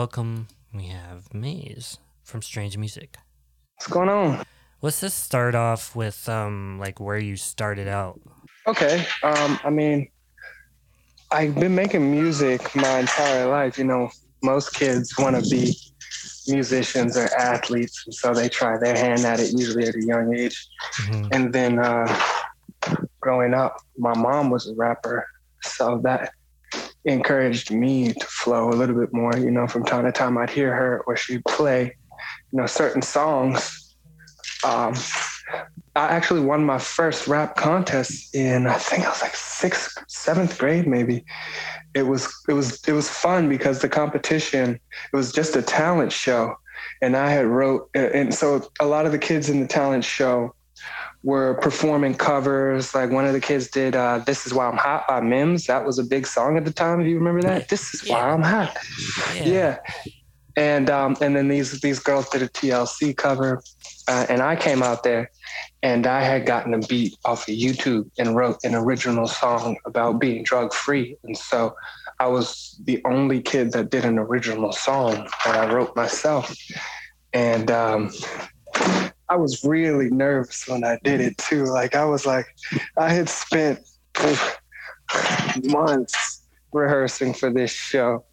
Welcome. We have Maze from Strange Music. What's going on? Let's just start off with um like where you started out. Okay. Um, I mean, I've been making music my entire life. You know, most kids want to be musicians or athletes, and so they try their hand at it usually at a young age. Mhm. And then uh, growing up, my mom was a rapper, so that encouraged me to flow a little bit more. You know, from time to time, I'd hear her or she'd play, you know, certain songs. Um, I actually won my first rap contest in I think I was like sixth, seventh grade, maybe. It was it was it was fun because the competition it was just a talent show, and I had wrote and so a lot of the kids in the talent show were performing covers. Like one of the kids did uh, "This Is Why I'm Hot" by Mims. That was a big song at the time. Do you remember that? This is why I'm hot. Yeah. And um, and then these these girls did a TLC cover, uh, and I came out there, and I had gotten a beat off of YouTube and wrote an original song about being drug free, and so I was the only kid that did an original song that I wrote myself, and um, I was really nervous when I did it too. Like I was like, I had spent months rehearsing for this show.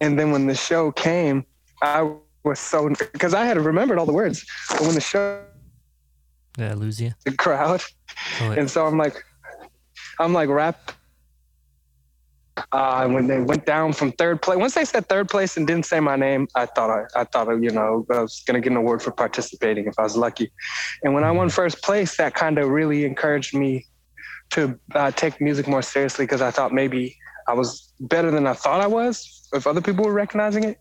And then when the show came, I was so because I had remembered all the words. But when the show, yeah, I lose you? the crowd, Oh, and so I'm like, I'm like rap. Uh, when they went down from third place, once they said third place and didn't say my name, I thought I, I thought you know I was gonna get an award for participating if I was lucky. And when I won first place, that kind of really encouraged me to uh, take music more seriously because I thought maybe I was better than I thought I was if other people were recognizing it.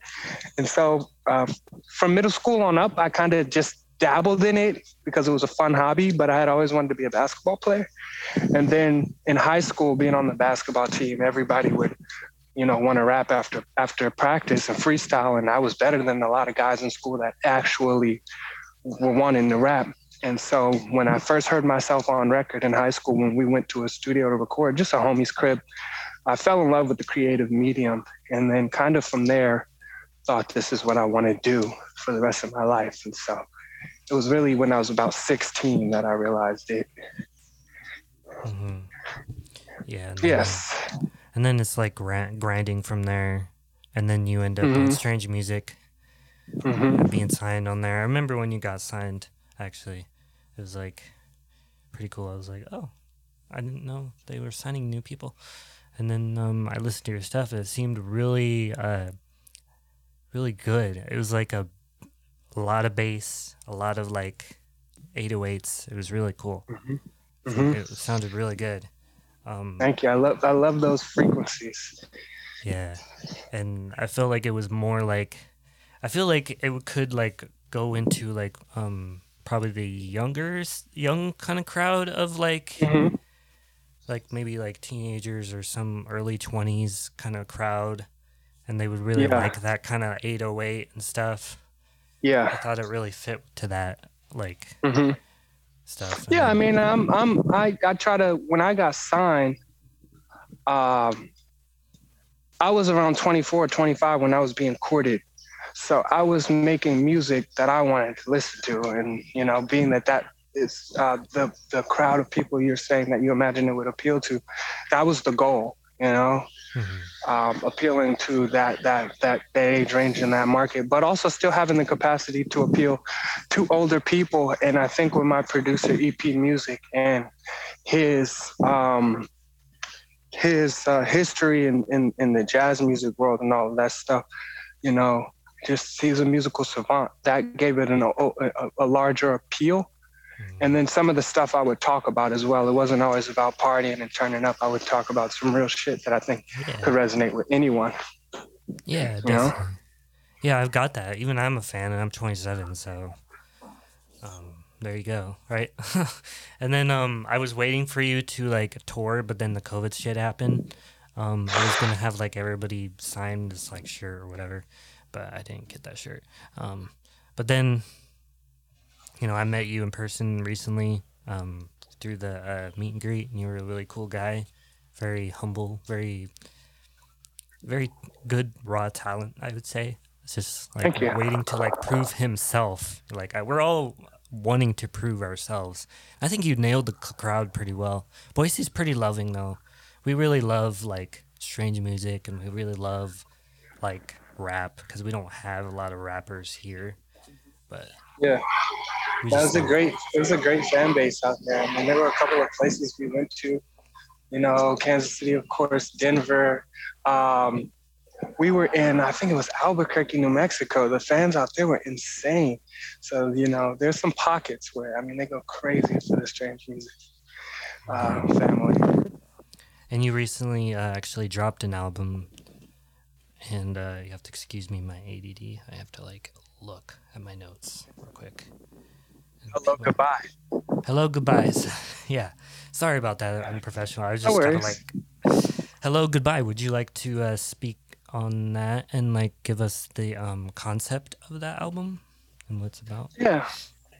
And so um, from middle school on up, I kind of just dabbled in it because it was a fun hobby, but I had always wanted to be a basketball player. And then in high school, being on the basketball team, everybody would, you know, want to rap after after practice and freestyle, and I was better than a lot of guys in school that actually were wanting to rap. And so when I first heard myself on record in high school, when we went to a studio to record, just a homie's crib, I fell in love with the creative medium, and then kind of from there, thought this is what I want to do for the rest of my life. And so it was really when I was about 16 that I realized it. Mhm. Yeah. and then- Yes. And then it's like gra- grinding from there, and then you end up on Mhm. Strange Music, hmm being signed on there. I remember when you got signed. Actually, it was like pretty cool. I was like, oh, I didn't know they were signing new people. And then um, I listened to your stuff. And it seemed really, uh, really good. It was like a, a lot of bass, a lot of like 808s. It was really cool. hmm It sounded really good. Um, Thank you. I love I love those frequencies. Yeah, and I feel like it was more like, I feel like it could like go into like um probably the younger young kind of crowd of like Mhm. like maybe like teenagers or some early twenties kind of crowd, and they would really Yeah. like that kind of eight oh eight and stuff. I thought it really fit to that like hmm stuff. Yeah. I mean, I'm I'm I I try to when I got signed, um, I was around 24, 25 when I was being courted. So I was making music that I wanted to listen to, and you know, being that that is uh, the the crowd of people you're saying that you imagine it would appeal to, that was the goal. You know, Mhm. um, appealing to that that that age range in that market, but also still having the capacity to appeal to older people. And I think with my producer EP Music and his um, his uh, history in, in in the jazz music world and all that stuff, you know, just he's a musical savant. That gave it an, a, a larger appeal. And then some of the stuff I would talk about as well. It wasn't always about partying and turning up. I would talk about some real shit that I think yeah. could resonate with anyone. Yeah, you know? Yeah, I've got that. Even I'm a fan, and I'm 27, so um, there you go, right? and then um, I was waiting for you to like tour, but then the COVID shit happened. Um, I was gonna have like everybody sign this like shirt or whatever, but I didn't get that shirt. Um, but then, you know, I met you in person recently um, through the uh, meet and greet, and you were a really cool guy, very humble, very very good raw talent, I would say. It's just like waiting to like prove himself. Like I, we're all wanting to prove ourselves. I think you nailed the crowd pretty well. Boise's pretty loving though. We really love like strange music and we really love like rap because we don't have a lot of rappers here. But yeah, that was a great. It was a great fan base out there. I mean, there were a couple of places we went to. You know, Kansas City, of course, Denver. Um, we were in, I think it was Albuquerque, New Mexico. The fans out there were insane. So, you know, there's some pockets where, I mean, they go crazy for the strange music uh, family. And you recently uh, actually dropped an album, and uh, you have to excuse me, my ADD. I have to like look at my notes real quick. Hello, goodbye. Hello, goodbyes. yeah, sorry about that. I'm professional. I was just no kind of like, hello, goodbye. Would you like to uh, speak on that and like give us the um, concept of that album and what it's about? Yeah.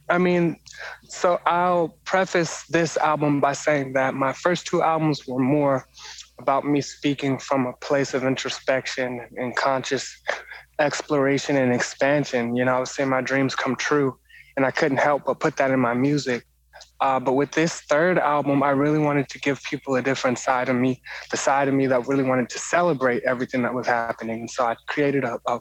I mean, so I'll preface this album by saying that my first two albums were more about me speaking from a place of introspection and conscious exploration and expansion. You know, I was saying my dreams come true, and I couldn't help but put that in my music. Uh, but with this third album, I really wanted to give people a different side of me, the side of me that really wanted to celebrate everything that was happening. And so I created a, a,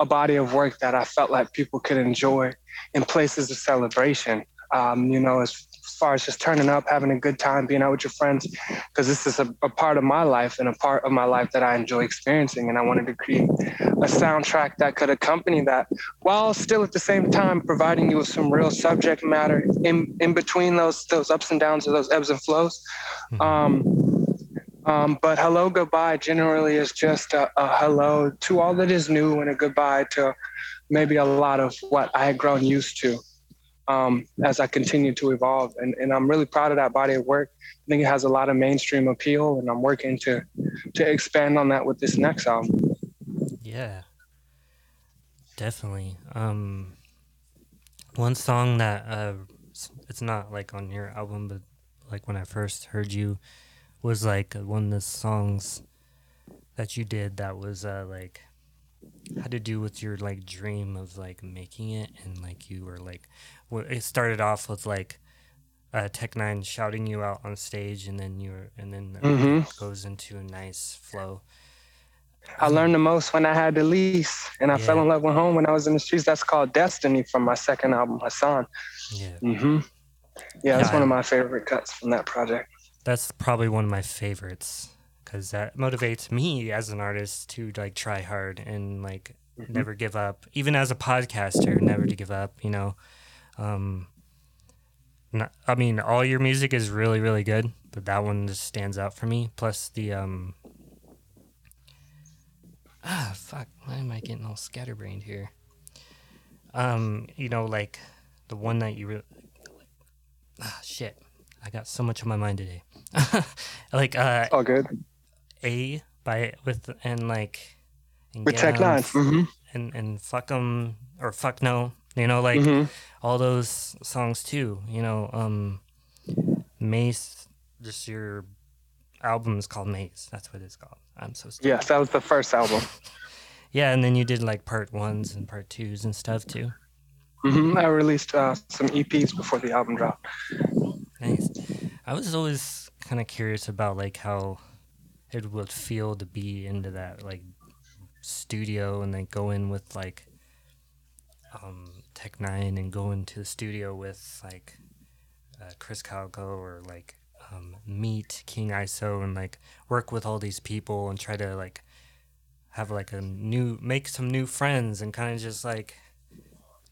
a body of work that I felt like people could enjoy in places of celebration. Um, you know, as far as just turning up, having a good time, being out with your friends, because this is a, a, part of my life and a part of my life that I enjoy experiencing. And I wanted to create a soundtrack that could accompany that while still at the same time providing you with some real subject matter in, in between those, those ups and downs or those ebbs and flows. Mm-hmm. Um, um, but hello, goodbye generally is just a, a hello to all that is new and a goodbye to maybe a lot of what I had grown used to um, as I continue to evolve. And, and I'm really proud of that body of work. I think it has a lot of mainstream appeal, and I'm working to to expand on that with this next album. Yeah, definitely. Um, one song that uh, it's not like on your album, but like when I first heard you, was like one of the songs that you did that was uh, like had to do with your like dream of like making it and like you were like it started off with like uh, Tech N9ne shouting you out on stage, and then you were, and then mm-hmm. goes into a nice flow. I learned the most when I had the lease, and I yeah. fell in love with home when I was in the streets. That's called Destiny from my second album, Hassan. Yeah. Mm-hmm. Yeah, that's yeah, one of my favorite cuts from that project. That's probably one of my favorites because that motivates me as an artist to like try hard and like mm-hmm. never give up. Even as a podcaster, never to give up. You know, um, not, I mean, all your music is really, really good, but that one just stands out for me. Plus the um, ah, fuck, why am I getting all scatterbrained here? Um, you know, like the one that you really, ah, shit, I got so much on my mind today. like uh, all good. A by with and like and with Tech N9ne mm-hmm. and and fuck them or fuck no you know, like mm-hmm. all those songs too. You know, um, Maze, just your album is called Maze. That's what it's called. I'm so stupid. Yes, that was the first album. yeah, and then you did like part ones and part twos and stuff too. Mm-hmm. I released uh, some EPs before the album dropped. Nice. I was always kind of curious about like how it would feel to be into that like studio and then go in with like um Tech N9ne and go into the studio with like uh, Krizz Kaliko or like um, meet King ISO and like work with all these people and try to like have like a new make some new friends and kind of just like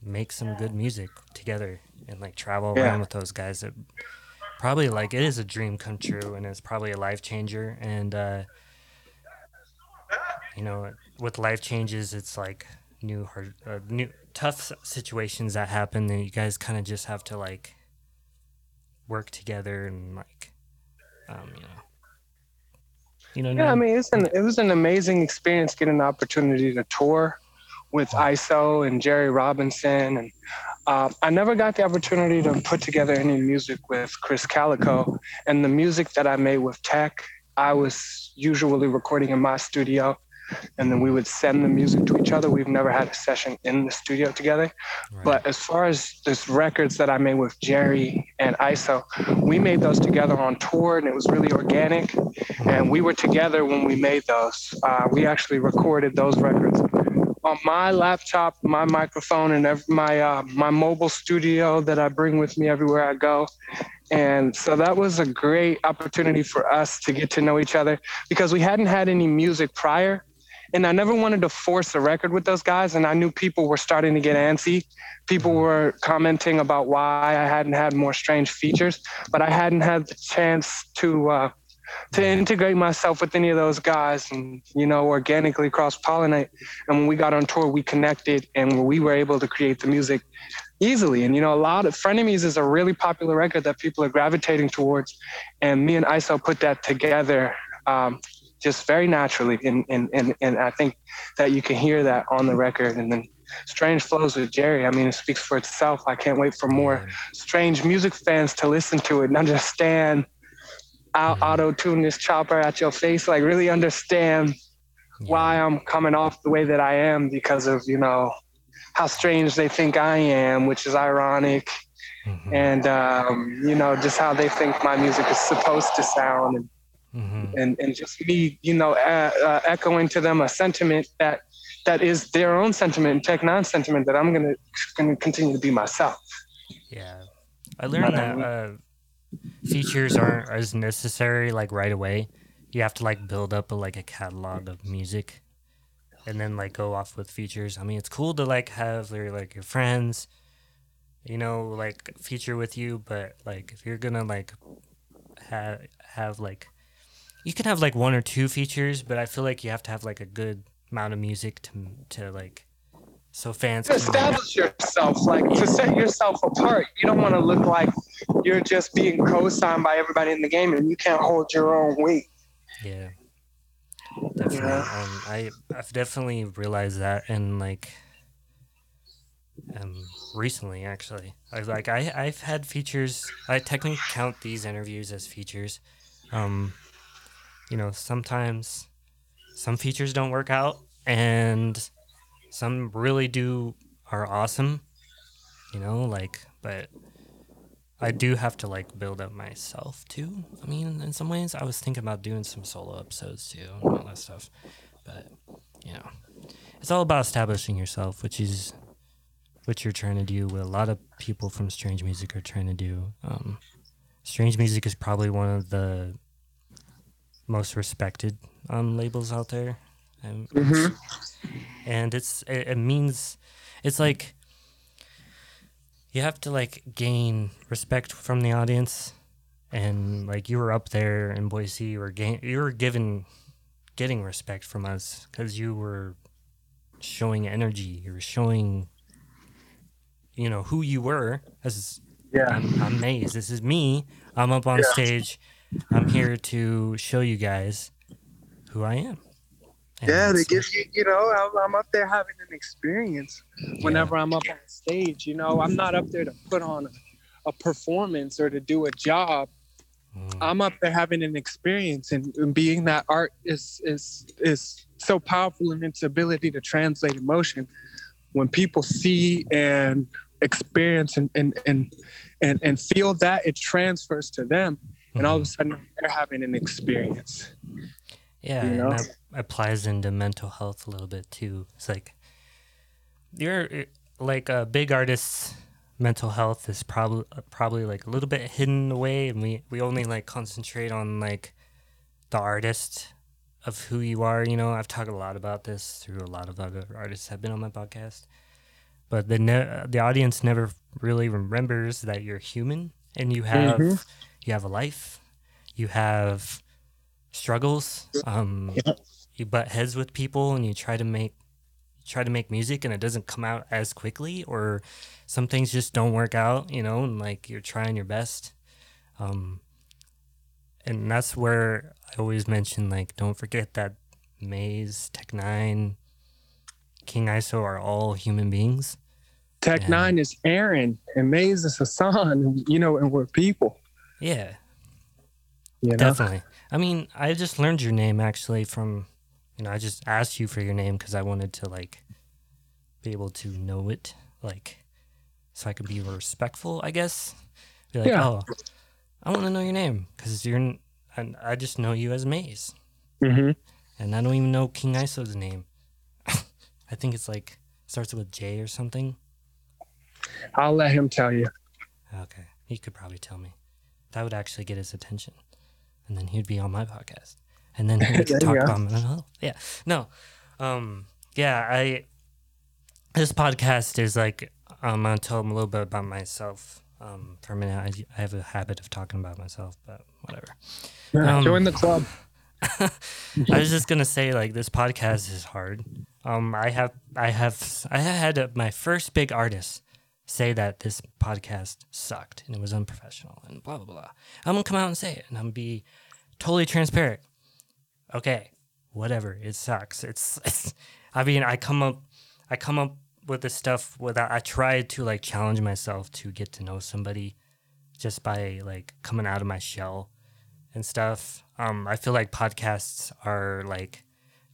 make some good music together and like travel yeah. around with those guys that probably like it is a dream come true and it's probably a life changer and uh you know with life changes it's like new hard uh, new tough situations that happen and you guys kind of just have to like work together and like um you know. You know yeah I mean, it's an, it was an amazing experience getting the opportunity to tour with ISO and Jehry Robinson and uh, I never got the opportunity to put together any music with Krizz Kaliko. and the music that I made with Tech I was usually recording in my studio and then we would send the music to each other. We've never had a session in the studio together. Right. But as far as this records that I made with Jehry and ISO, we made those together on tour and it was really organic. And we were together when we made those. Uh, we actually recorded those records on my laptop, my microphone, and every, my uh, my mobile studio that I bring with me everywhere I go. And so that was a great opportunity for us to get to know each other because we hadn't had any music prior. And I never wanted to force a record with those guys. And I knew people were starting to get antsy. People were commenting about why I hadn't had more strange features, but I hadn't had the chance to uh, to integrate myself with any of those guys and you know organically cross pollinate and when we got on tour we connected and we were able to create the music easily. And you know a lot of frenemies is a really popular record that people are gravitating towards. And me and iso put that together um, just very naturally. And, and and and i think that you can hear that on the record. And then strange flows with Jehry i mean it speaks for itself. I can't wait for more strange music fans to listen to it and understand mm-hmm. auto tune this chopper at your face. Like really understand why I'm coming off the way that I am because of you know how strange they think I am, which is ironic, mm-hmm. and um, you know just how they think my music is supposed to sound, and mm-hmm. and, and just me, you know, uh, uh, echoing to them a sentiment that that is their own sentiment, and Tech N9ne sentiment that I'm gonna gonna continue to be myself. Yeah, I learned that. Features aren't as necessary like right away. You have to like build up a, like a catalog of music, and then like go off with features. I mean, it's cool to like have your like your friends, you know, like feature with you. But like if you're gonna like have have like, you can have like one or two features, but I feel like you have to have like a good amount of music to to like so fans to establish yourself, like to set yourself apart. You don't want to look like you're just being co-signed by everybody in the game, and you can't hold your own weight. Yeah, definitely. Yeah. Um, I I've definitely realized that, and like, um, recently actually, I like I I've had features. I technically count these interviews as features. Um, you know, sometimes some features don't work out, and some really do are awesome, you know, like, but I do have to like build up myself too. I mean, in some ways, I was thinking about doing some solo episodes too and all that stuff, but you know, it's all about establishing yourself, which is what you're trying to do. What a lot of people from Strange Music are trying to do. Um, Strange Music is probably one of the most respected um, labels out there. And mm-hmm and it's it, it means it's like you have to like gain respect from the audience. And like you were up there in Boise you were gain you were given getting respect from us because you were showing energy you were showing you know who you were. As yeah. I'm, I'm Maze this is me. I'm up on yeah. stage. I'm here to show you guys who I am yeah, they give you, you know, I'm, up there having an experience whenever yeah. I'm up on stage. You know, I'm not up there to put on a, a performance or to do a job. Mm. I'm up there having an experience, and, and, being that art is is is so powerful in its ability to translate emotion. When people see and experience and and and and, and feel that, it transfers to them, and all of a mm-hmm. sudden they're having an experience. Yeah, you know? that applies into mental health a little bit too. It's like you're like a big artist's mental health is probably probably like a little bit hidden away, and we we only like concentrate on like the artist of who you are. You know, I've talked a lot about this through a lot of other artists have been on my podcast, but the ne- the audience never really remembers that you're human and you have mm-hmm. you have a life, you have struggles. Um, yeah. You butt heads with people, and you try to make try to make music, and it doesn't come out as quickly, or some things just don't work out. You know, and like you're trying your best. Um, and that's where I always mention like don't forget that Maze, Tech N9ne, King ISO are all human beings. Tech and, N9ne is Aaron, and Maze is Hassan. You know, and we're people. Yeah, you know? definitely. I mean, I just learned your name actually from you know, I just asked you for your name because I wanted to like be able to know it, like, so I could be respectful, I guess. Be like, Yeah. oh, I want to know your name because you're, and I just know you as Maze, Mm-hmm. and I don't even know King Iso's name. I think it's like starts with J or something. I'll let him tell you. Okay, he could probably tell me. That would actually get his attention, and then he'd be on my podcast, and then he would talk about mental health. Yeah, no, um, yeah, I. This podcast is like um, I'm gonna tell him a little bit about myself. Um, for a minute, I, I have a habit of talking about myself, but whatever. Um, Join the club. I was just gonna say like this podcast is hard. Um, I have I have I had a, my first big artist say that this podcast sucked and it was unprofessional and blah blah blah. I'm gonna come out and say it and I'm gonna be totally transparent. Okay, whatever. It sucks. It's, it's I mean I come up I come up with this stuff without I try to like challenge myself to get to know somebody just by like coming out of my shell and stuff. Um, I feel like podcasts are like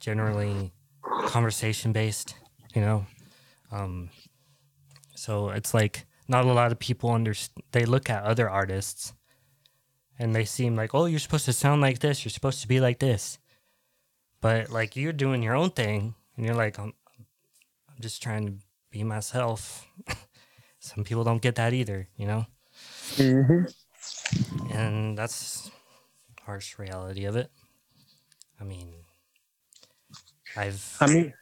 generally conversation based, you know. Um, so it's like not a lot of people understand. They look at other artists and they seem like, oh, you're supposed to sound like this. You're supposed to be like this. But like you're doing your own thing, and you're like, I'm, I'm just trying to be myself. Some people don't get that either, you know. Mm-hmm. and that's harsh reality of it. I mean, I've I mean,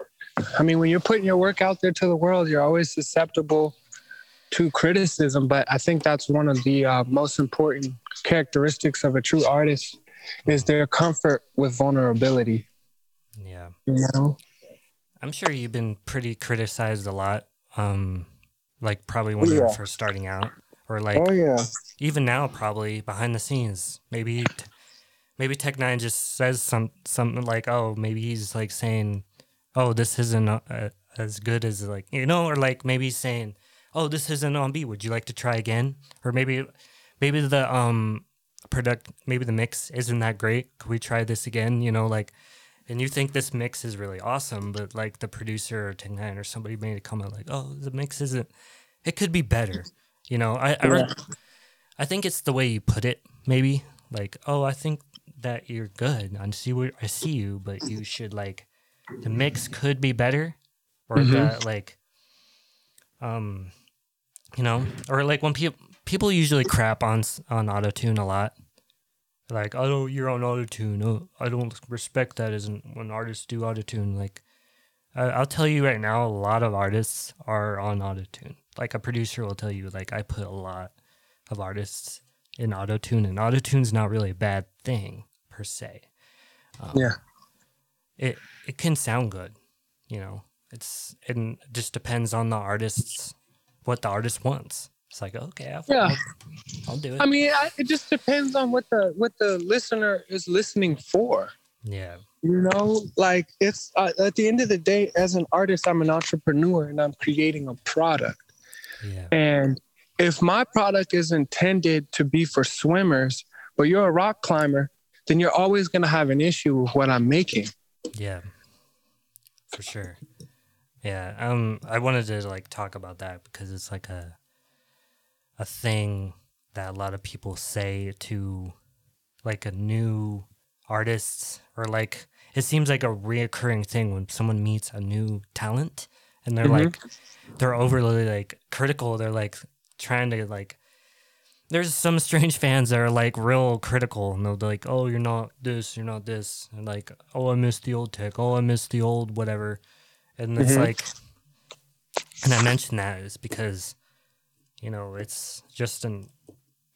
I mean, when you're putting your work out there to the world, you're always susceptible to criticism. But I think that's one of the uh, most important characteristics of a true artist is their comfort with vulnerability. yeah, You know? I'm sure you've been pretty criticized a lot. Um, like probably when you were first starting out, or like Oh yeah. even now, probably behind the scenes. Maybe, t- maybe Tech N9ne just says some something like, oh, maybe he's like saying, oh, this isn't uh, as good as like you know, or like maybe saying, oh, this isn't on beat. Would you like to try again? Or maybe, maybe the um product, maybe the mix isn't that great. Could we try this again? You know, like. And you think this mix is really awesome, but like the producer or Tech N9ne or somebody made a comment like, "Oh, the mix isn't. It could be better." You know, I I, re- I think it's the way you put it, maybe. Like, oh, I think that you're good. I see what I see you, but you should like the mix could be better, or Mhm. that like, um, you know, or like when people people usually crap on on auto tune a lot. Like, oh, you're on auto tune. Oh, I don't respect that as an, when artists do auto tune. Like, I, I'll tell you right now, a lot of artists are on auto tune. Like a producer will tell you, like I put a lot of artists in auto tune, and auto tune's not really a bad thing per se. Um, Yeah. it it can sound good, you know. It's it just depends on the artist's what the artist wants. It's like okay, I'll, Yeah. I'll, I'll do it. I mean, I, it just depends on what the what the listener is listening for. yeah, You know, like it's uh, at the end of the day, as an artist, I'm an entrepreneur and I'm creating a product. yeah, And if my product is intended to be for swimmers, but you're a rock climber, then you're always going to have an issue with what I'm making. yeah, for sure. Yeah, um, I wanted to like talk about that because it's like a a thing that a lot of people say to like a new artists or like it seems like a reoccurring thing when someone meets a new talent and they're Mhm. like they're overly like critical. They're like trying to like there's some strange fans that are like real critical and they'll be like oh you're not this you're not this and like oh i miss the old tech. Oh i miss the old whatever and it's Mhm. like and i mention that is because you know it's just an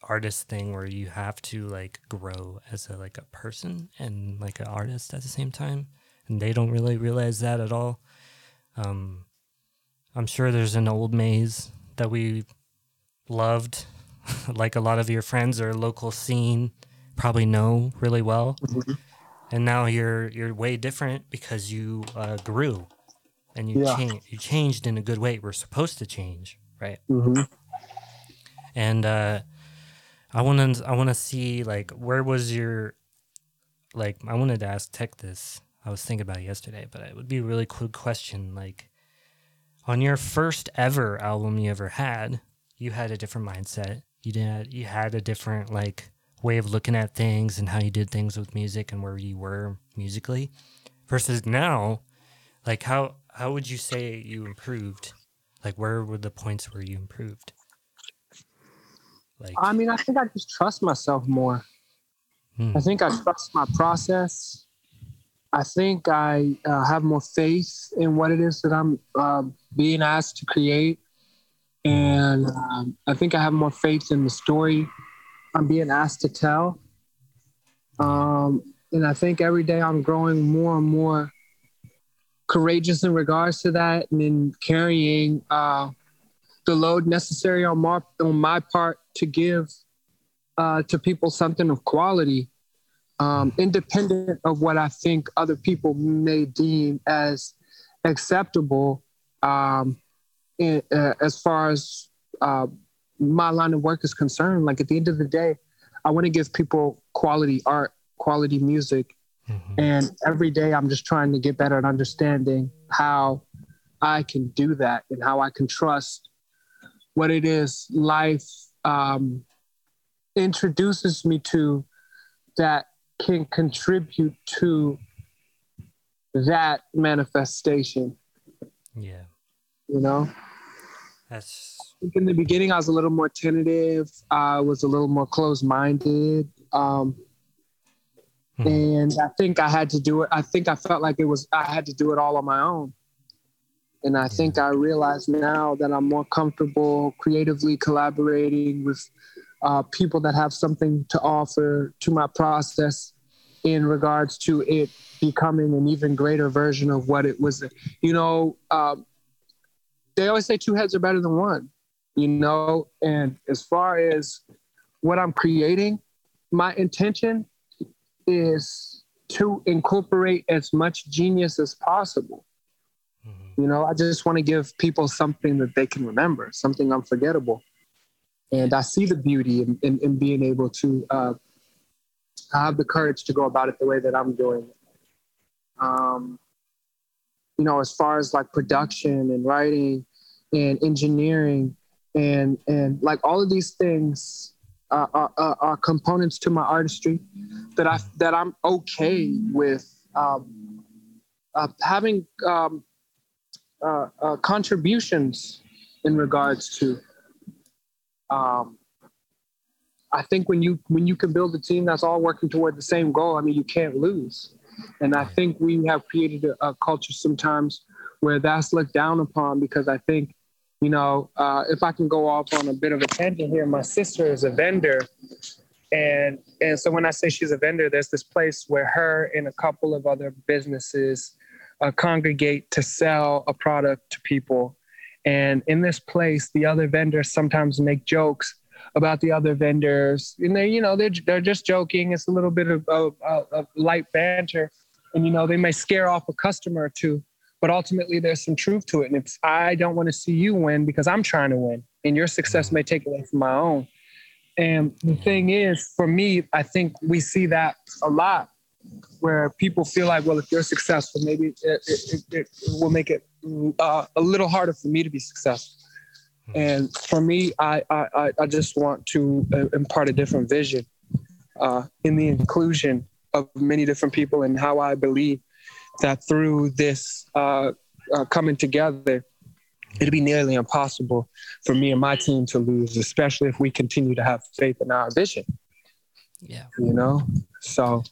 artist thing where you have to like grow as a like a person and like an artist at the same time. And they don't really realize that at all. Um i'm sure there's an old maze that we loved. Like a lot of your friends or local scene probably know really well. And now you're you're way different because you uh, grew and you Yeah. changed you changed in a good way we're supposed to change right Mm-hmm. and uh i want to i want to see like where was your like i wanted to ask tech this I was thinking about it yesterday, but it would be a really cool question. Like, on your first ever album you ever had, you had a different mindset. You did. You had a different like way of looking at things and how you did things with music and where you were musically, versus now. Like, how how would you say you improved? Like, where were the points where you improved? Like, I mean, I think I just trust myself more. Hmm. I think I trust my process. I think I uh, have more faith in what it is that I'm uh, being asked to create. And um, I think I have more faith in the story I'm being asked to tell. Um, and I think every day I'm growing more and more courageous in regards to that and in carrying uh, the load necessary on my, on my part to give uh, to people something of quality, um, independent of what I think other people may deem as acceptable. Um, in, uh, as far as uh, my line of work is concerned, like at the end of the day, I want to give people quality art, quality music, mm-hmm. and every day I'm just trying to get better at understanding how I can do that and how I can trust what it is life um, introduces me to that can contribute to that manifestation. Yeah. You know? That's in the beginning I was a little more tentative. I was a little more closed minded. Um, hmm. and I think I had to do it. I think I felt like it was I had to do it all on my own. And I think I realize now that I'm more comfortable creatively collaborating with uh, people that have something to offer to my process in regards to it becoming an even greater version of what it was. You know, um, they always say two heads are better than one, you know, and as far as what I'm creating, my intention is to incorporate as much genius as possible. Mm-hmm. You know, I just want to give people something that they can remember, something unforgettable. And I see the beauty in, in, in being able to uh, have the courage to go about it the way that I'm doing it. Um, you know, as far as like production and writing and engineering and and like all of these things are, are, are components to my artistry that I that I'm okay with um, uh, having um, uh, uh, contributions in regards to. Um, I think when you when you can build a team that's all working toward the same goal, I mean, you can't lose. And I think we have created a, a culture sometimes where that's looked down upon because I think, you know, uh, if I can go off on a bit of a tangent here, my sister is a vendor, and and so when I say she's a vendor, there's this place where her and a couple of other businesses uh, congregate to sell a product to people. And in this place, the other vendors sometimes make jokes about the other vendors, and they, you know, they're they're just joking. It's a little bit of, of, of light banter, and you know, they may scare off a customer or two, but ultimately there's some truth to it. And it's I don't want to see you win because I'm trying to win, and your success may take away from my own. And the thing is, for me, I think we see that a lot where people feel like, well, if you're successful, maybe it, it, it, it will make it uh, a little harder for me to be successful. Hmm. And for me, I, I, I just want to uh, impart a different vision uh, in the inclusion of many different people and how I believe that through this uh, uh coming together, it'd be nearly impossible for me and my team to lose, especially if we continue to have faith in our vision. Yeah. You know? So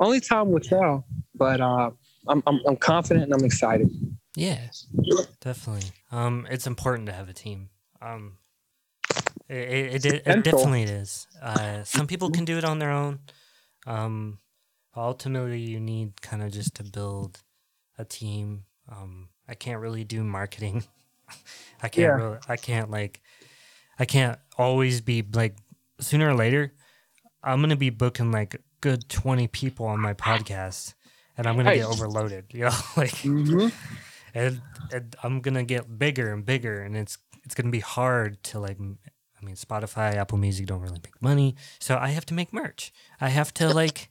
only time will tell, but uh, I'm, I'm, I'm confident and I'm excited. Yeah, definitely. Um, it's important to have a team. Um, it, it, it, it definitely is. Uh, some people can do it on their own. Um, ultimately, you need kind of just to build a team. Um, I can't really do marketing. I can't. Yeah. Really, I can't like. I can't always be like. Sooner or later, I'm gonna be booking like good 20 people on my podcast and I'm gonna get overloaded. You know, like, mm-hmm. and, and, I'm gonna get bigger and bigger, and it's it's gonna be hard to like. I mean, Spotify, Apple Music don't really make money, so I have to make merch. I have to like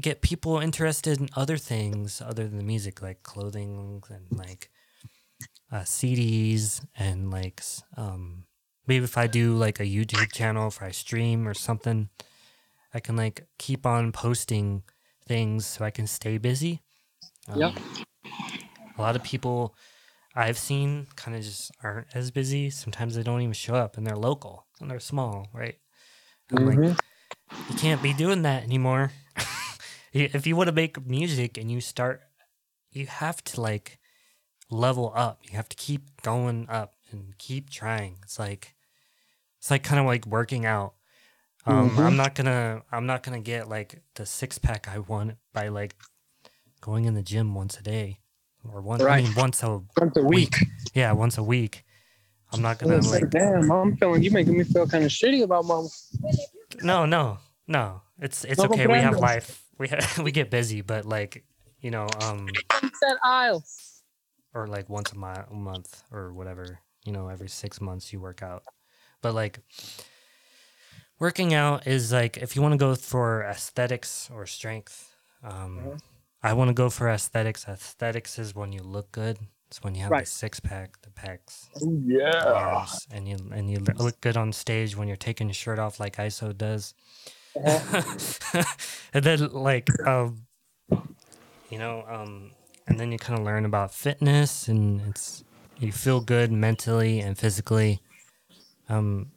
get people interested in other things other than the music, like clothing and like uh, CDs and like um maybe if I do like a YouTube channel, if I stream or something, I can like keep on posting things so I can stay busy. Um, Yep. A lot of people I've seen kind of just aren't as busy. Sometimes they don't even show up and they're local and they're small, right? I'm like, you can't be doing that anymore. If you want to make music and you start, you have to like level up. You have to keep going up and keep trying. It's like, it's like kind of like working out. Um, Mhm. I'm not gonna, I'm not gonna get like the six pack I want by like going in the gym once a day or one, I Right. mean, once a Once a week. yeah, once a week. I'm not gonna like, like, damn, I'm feeling you making me feel kind of shitty about mom. no, no, no. It's it's No okay. We have life. We ha- we get busy, but like you know, um, That aisle. or like once a, mi- month or whatever. You know, every six months you work out. But like working out is like if you want to go for aesthetics or strength. Um, Mhm. I want to go for aesthetics. Aesthetics is when you look good. It's when you have the six pack, the pecs, Yeah. abs, and you and you look good on stage when you're taking your shirt off like ISO does. Uh-huh. and then like um you know um and then you kind of learn about fitness and it's you feel good mentally and physically. Um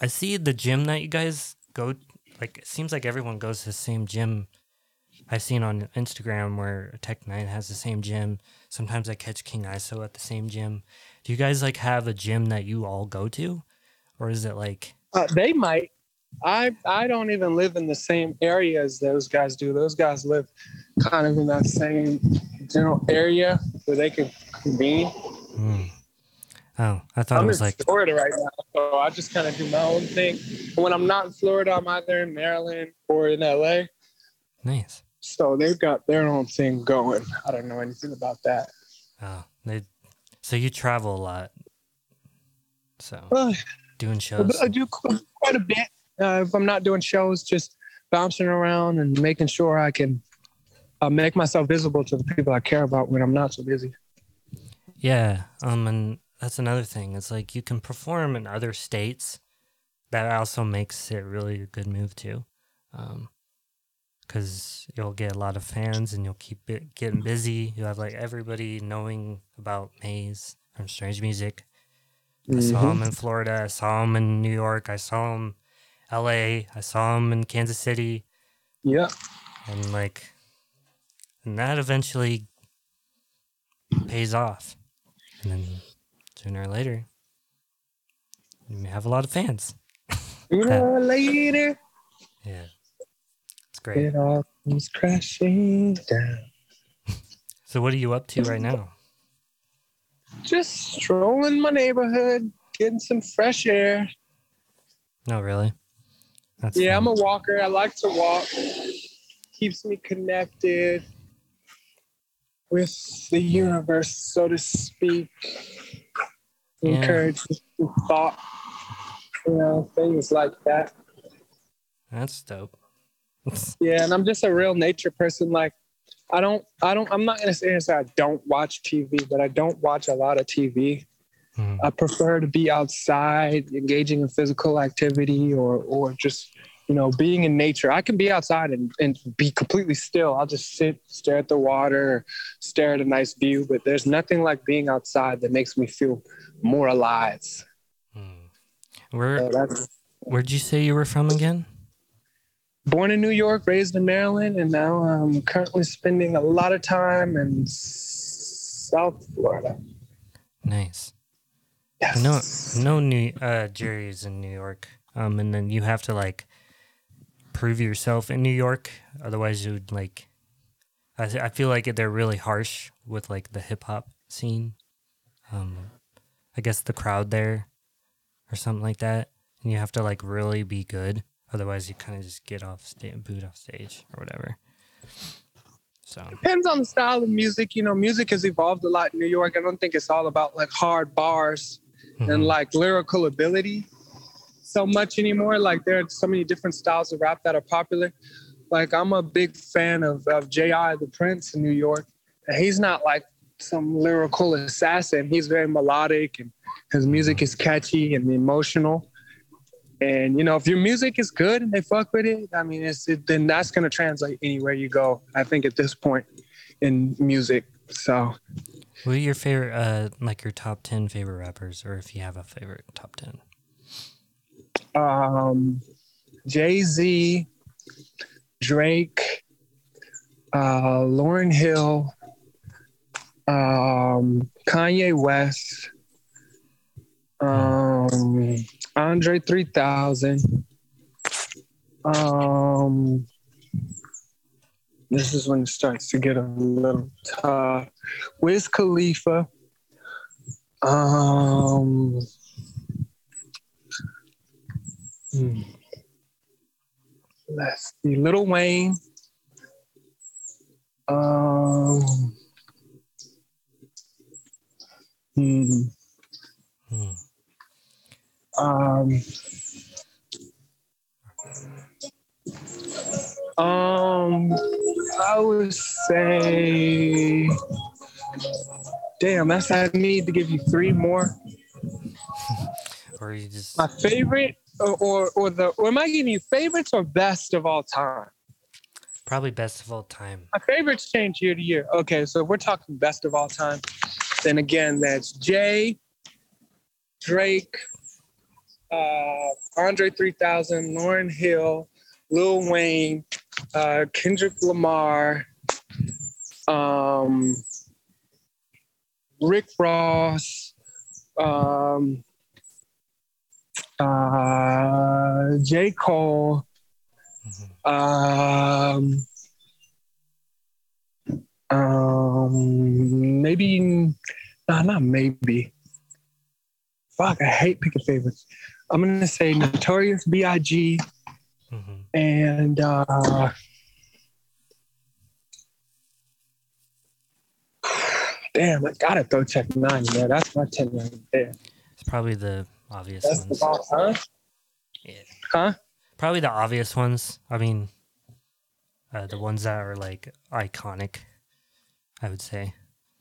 i see the gym that you guys go like it seems like everyone goes to the same gym. I've seen on instagram where Tech N9ne has the same gym. Sometimes i catch king iso at the same gym. Do you guys like have a gym that you all go to? Or is it like Uh, they might. I I don't even live in the same area as those guys do. Those guys live kind of in that same general area where they can convene. hmm. oh i thought I'm it was in like Florida right now, so I just kind of do my own thing. When I'm not in Florida, I'm either in Maryland or in LA. nice So they've got their own thing going. I don't know anything about that. Oh, they, so you travel a lot. So Well, doing shows. I do quite a bit. Uh, if I'm not doing shows, just bouncing around and making sure I can uh, make myself visible to the people I care about when I'm not so busy. Yeah. Um, and that's another thing. It's like you can perform in other states. That also makes it really a good move too. Um, because you'll get a lot of fans and you'll keep it getting busy. You have like everybody knowing about Maze from Strange Music. I saw him in Florida. I saw him in New York. I saw him L.A. I saw him in Kansas City. Yeah. and like and that eventually pays off and then sooner or later you have a lot of fans You know, later yeah it's great it all comes crashing down. so what are you up to right now Just strolling my neighborhood, getting some fresh air. no really that's yeah, fun. I'm a walker. I like to walk. Keeps me connected with the universe, so to speak. Yeah. Encourages thought, you know, things like that. that's dope Yeah, and I'm just a real nature person. Like, I don't, I don't, I'm not gonna say I don't watch TV, but I don't watch a lot of TV. Mhm. I prefer to be outside, engaging in physical activity, or or just you know being in nature. I can be outside and, and be completely still. I'll just sit, stare at the water, stare at a nice view. But there's nothing like being outside that makes me feel more alive. Hmm. where So where'd you say you were from again born in New York, raised in Maryland, and now I'm currently spending a lot of time in South Florida. nice Yes. I know New uh, Jehry's in New York, um, and then you have to like prove yourself in New York, otherwise you would like. I I feel like they're really harsh with like the hip hop scene. Um, I guess the crowd there, or something like that, and you have to like really be good, otherwise you kind of just get off stage, boot off stage or whatever. So depends on the style of music. You know, music has evolved a lot in New York. I don't think it's all about like hard bars and mhm. like lyrical ability so much anymore. Like there are so many different styles of rap that are popular. Like I'm a big fan of of J.I. the Prince in New York. And he's not like some lyrical assassin. He's very melodic and his music is catchy and emotional. And you know, if your music is good and they fuck with it, I mean, it's it, then that's gonna translate anywhere you go. I think at this point in music. So, What are your favorite, uh, like your top ten favorite rappers, or if you have a favorite top ten? um, Jay Z, Drake, uh, Lauryn Hill, um, Kanye West, um, Andre 3000. Um, this is when it starts to get a little tough. Wiz Khalifa. Um, hmm. Let's see, Little Wayne. Um, hmm. Hmm. Um, um, I would say, damn, that's I need to give you three more. Or you just My favorite, or or, or the, or am I giving you favorites or best of all time? probably best of all time. My favorites change year to year. Okay, so if we're talking best of all time. Then again, that's Jay, Drake, uh, Andre 3000, Lauryn Hill, Lil Wayne, uh, Kendrick Lamar, um, Rick Ross, um, uh, J. Cole, um, um, maybe, nah, not maybe. Fuck, I hate picking favorites. I'm gonna say Notorious B.I.G. And uh, damn, I gotta throw Tech N9ne in there. That's my ten right there. It's probably the obvious That's the ones. boss, huh? Yeah. Huh? Probably the obvious ones. I mean, uh, the ones that are like iconic. I would say.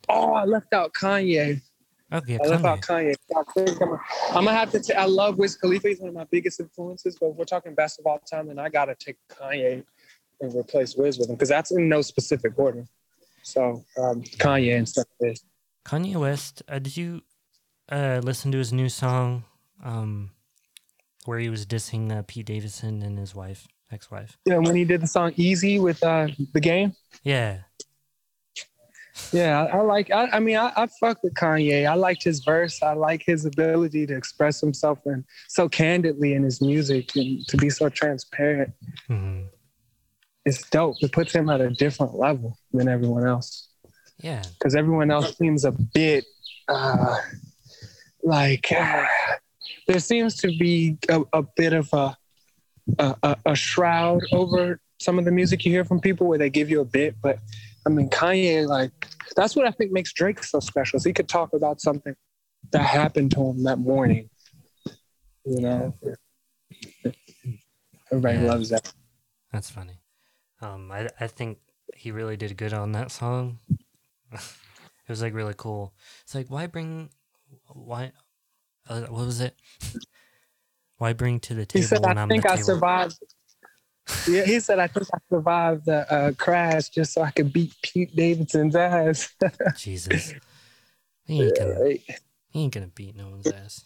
Oh, I left out Kanye. Okay, I out Kanye. Kanye. I think I'm, gonna have to. T- I love Wiz Khalifa. He's one of my biggest influences. But if we're talking best of all time, then I gotta take Kanye and replace Wiz with him because that's in no specific order. So um, Kanye and stuff. Is Kanye West. Uh, did you uh, listen to his new song, um, where he was dissing uh, Pete Davidson and his wife, ex-wife? yeah, when he did the song "Easy" with uh, the game. Yeah. Yeah, I, like. I, I mean, I, I fuck with Kanye. I liked his verse. I like his ability to express himself and so candidly in his music and to be so transparent. hmm It's dope. It puts him at a different level than everyone else. Yeah. because everyone else seems a bit uh, like uh, there seems to be a, a bit of a a a shroud over some of the music you hear from people where they give you a bit, but I mean Kanye like that's what I think makes Drake so special. Is he could talk about something that happened to him that morning. You know, everybody Yeah. loves that. That's funny. Um, I I think he really did good on that song. it was like really cool. It's like why bring why uh, what was it? Why bring to the table? He said, when "I think I table? survived." Yeah, he said, "I think I survived the uh, crash just so I could beat Pete Davidson's ass." Jesus, he ain't gonna he ain't gonna beat no one's ass.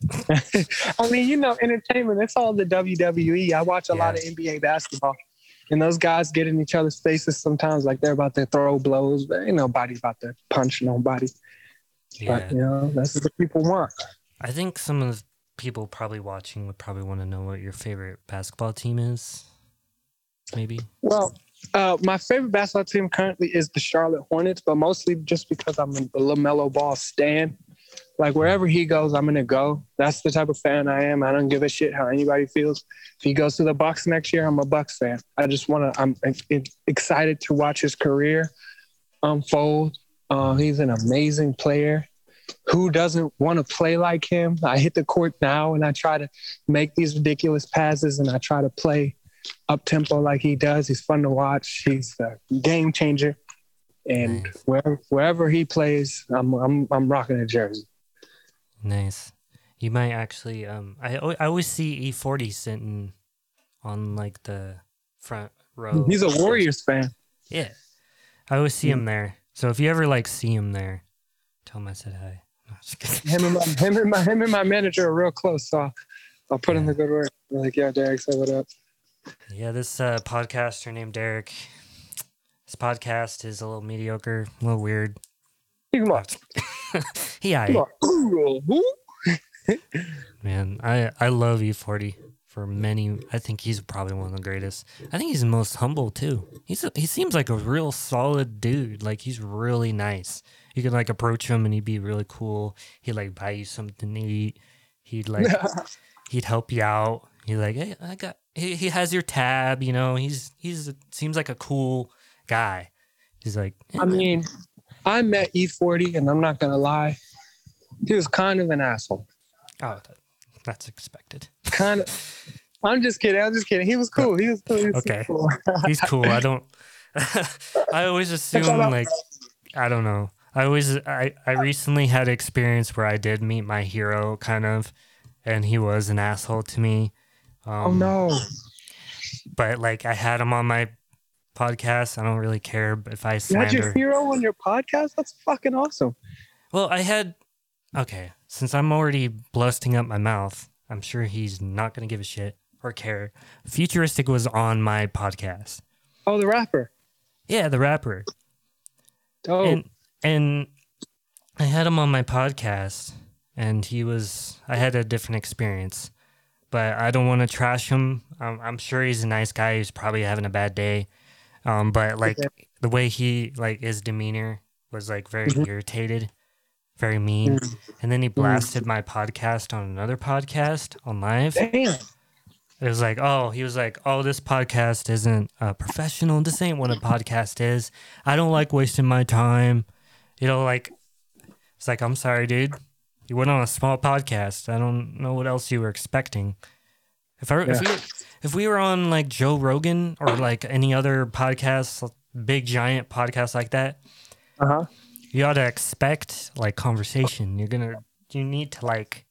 I mean, you know, entertainment. It's all the WWE. I watch a lot of NBA basketball, and those guys get in each other's faces sometimes, like they're about to throw blows, but ain't nobody about to punch nobody. Yeah, But you know, that's what people want. I think some of the people probably watching would probably want to know what your favorite basketball team is. Maybe. Well, uh, my favorite basketball team currently is the Charlotte Hornets, but mostly just because I'm a LaMelo Ball stan. Like wherever he goes, I'm gonna go. That's the type of fan I am. I don't give a shit how anybody feels. If he goes to the Bucks next year, I'm a Bucks fan. I just want to. I'm excited to watch his career unfold. Uh, he's an amazing player. Who doesn't want to play like him? I hit the court now and I try to make these ridiculous passes and I try to play up tempo like he does. He's fun to watch. He's a game changer. And Nice. wherever wherever he plays, I'm I'm I'm rocking a jersey. Nice. You might actually. Um, I I always see E40 sitting on like the front row. He's a Warriors fan. Yeah, I always see Mm. him there. So if you ever like see him there, tell him I said hi. No. Him and my him and my him and my manager are real close, so I'll, I'll put in the good word. Like, yeah, Derek, say what up. Yeah, this uh, podcaster named Derek. This podcast is a little mediocre, a little weird. Come on, I, man, I I love E40 for many. I think he's probably one of the greatest. I think he's the most humble too. He's a, he seems like a real solid dude. Like he's really nice. You could like approach him and he'd be really cool. He'd like buy you something to eat. He'd like he'd help you out. He's like, hey, I got. He, he has your tab. You know, he's he's seems like a cool guy. He's like, I mean, I met E40, and I'm not gonna lie, he was kind of an asshole. oh, that, that's expected. Kind of. I'm just kidding. I'm just kidding. He was cool. He was cool. He was Okay. cool. He's cool. I don't. I always assume like I don't know. I always I I recently had an experience where I did meet my hero kind of, and he was an asshole to me. Um, oh no. But like I had him on my podcast. I don't really care if I You had your hero on your podcast? That's fucking awesome. Well, I had. Okay, since I'm already blusting up my mouth, I'm sure he's not gonna give a shit or care. Futuristic was on my podcast. Oh, the rapper. Yeah, the rapper. Oh, and and I had him on my podcast, and he was. I had a different experience, but I don't want to trash him. Um, I'm sure he's a nice guy. He's probably having a bad day, um, but like Okay. the way he like his demeanor was like very Mhm. irritated, very mean, Mm. and then he blasted my podcast on another podcast on live. damn. It was like, oh, he was like, oh, this podcast isn't uh, professional. This ain't what a podcast is. I don't like wasting my time. You know, like, it's like, I'm sorry, dude. You went on a small podcast. I don't know what else you were expecting. If I if we if we were on like Joe Rogan or like any other podcast, big giant podcast like that, Uh huh. you ought to expect like conversation. You're gonna you need to like